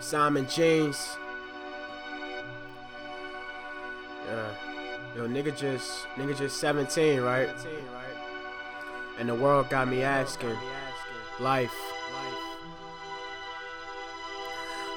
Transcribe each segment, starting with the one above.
Simon Genes. Yeah. Yo, nigga just nigga just 17, right? And the world got me asking, life.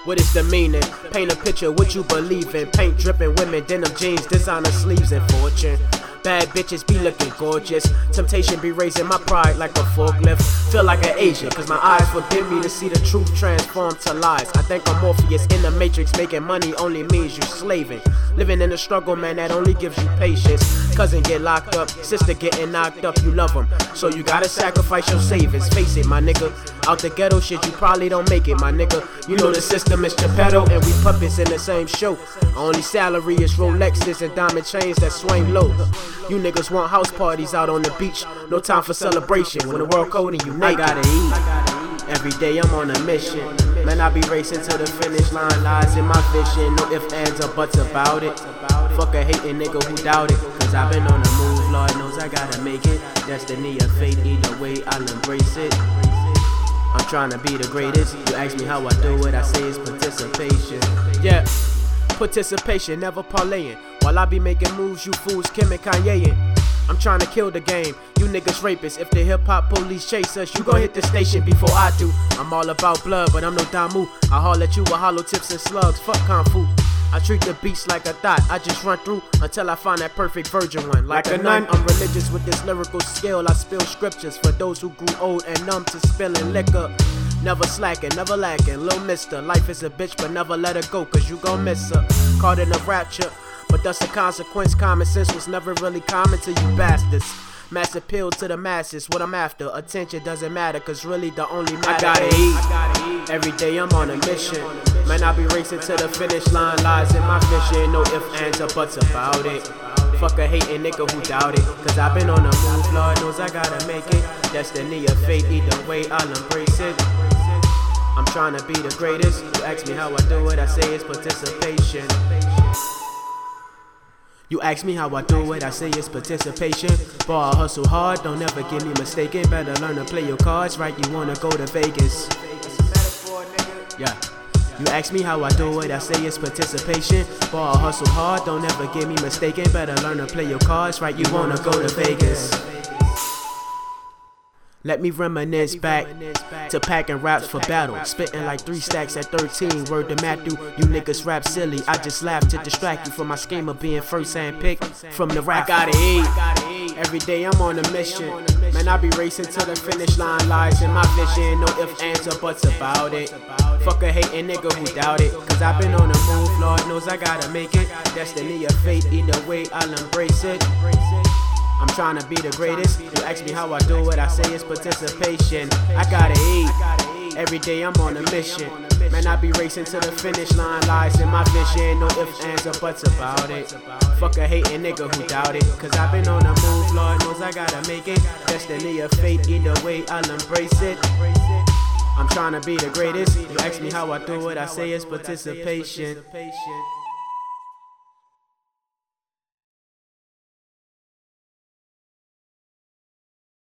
What is the meaning? Paint a picture, what you believe in. Paint dripping women, denim jeans, designer sleeves, and fortune. Bad bitches be looking gorgeous. Temptation be raising my pride like a forklift. Feel like an Asian, cause my eyes forbid me to see the truth transform to lies. I think I'm Morpheus in the matrix, making money only means you slaving. Living in the struggle, man, that only gives you patience. Cousin get locked up, sister getting knocked up, you love them. So you gotta sacrifice your savings. Face it, my nigga. Out the ghetto shit, you probably don't make it, my nigga. You know the system is Geppetto, and we puppets in the same show. only salary is Rolexes and diamond chains that swing low. You niggas want house parties out on the beach. No time for celebration. When the world cold and you naked. I gotta eat. Every day I'm on a mission. Man, I be racing to the finish line. Lies in my vision. No ifs, ands, or buts about it. Fuck a hating nigga who doubt it. Cause I've been on the move. Lord knows I gotta make it. Destiny or fate, either way, I'll embrace it. I'm trying to be the greatest. You ask me how I do it, I say it's participation. Yeah participation, never parlaying. While I be making moves, you fools Kim and Kanyeing. I'm trying to kill the game. You niggas rapists. If the hip hop police chase us, you gon' hit the station before I do. I'm all about blood, but I'm no Damu. I haul at you with hollow tips and slugs. Fuck Kung Fu. I treat the beats like a thought. I just run through until I find that perfect virgin one. Like, like a nun, I'm religious with this lyrical skill. I spill scriptures for those who grew old and numb to spilling liquor. Never slacking, never lacking. Little mister, life is a bitch, but never let her go, cause you gon' miss her. Caught in a rapture, but that's the consequence. Common sense was never really common to you bastards. Mass appeal to the masses, what I'm after. Attention doesn't matter, cause really the only matter I gotta eat. Every day I'm on a mission. Man, I be racing to the finish line. Lies in my vision, no ifs, ands, or buts about it. Fuck a hating nigga who doubt it. Cause I've been on the move, Lord knows I gotta make it. Destiny or fate, either way, I'll embrace it. I'm trying to be the greatest. You ask me how I do it, I say it's participation. You ask me how I do it, I say it's participation. Ball hustle hard, don't ever get me mistaken. Better learn to play your cards right. You wanna go to Vegas. Yeah. You ask me how I do it, I say it's participation. Ball hustle hard, don't ever get me mistaken. Better learn to play your cards right. You wanna go to Vegas. Let me reminisce back to packing raps for battle. Spitting like three stacks at 13. Word to Matthew, you niggas rap silly. I just laugh to distract you from my scheme of being first hand pick from the rap. I gotta eat. Every day I'm on a mission. Man, I be racing to the finish line. Lies in my vision. No ifs, ands, or buts about it. Fuck a hating nigga who doubt it. Cause I've been on the move. Lord knows I gotta make it. Destiny or fate, either way, I'll embrace it. I'm trying to be the greatest. You ask me how I do it, I say it's participation. I gotta eat. Every day I'm on a mission. Man, I be racing to the finish line. Lies in my vision. No ifs, ands, or buts about it. Fuck a hating nigga who doubt it. Cause I've been on the move, Lord knows I gotta make it. Destiny or fate, either way, I'll embrace it. I'm trying to be the greatest. You ask me how I do it, I say it's participation.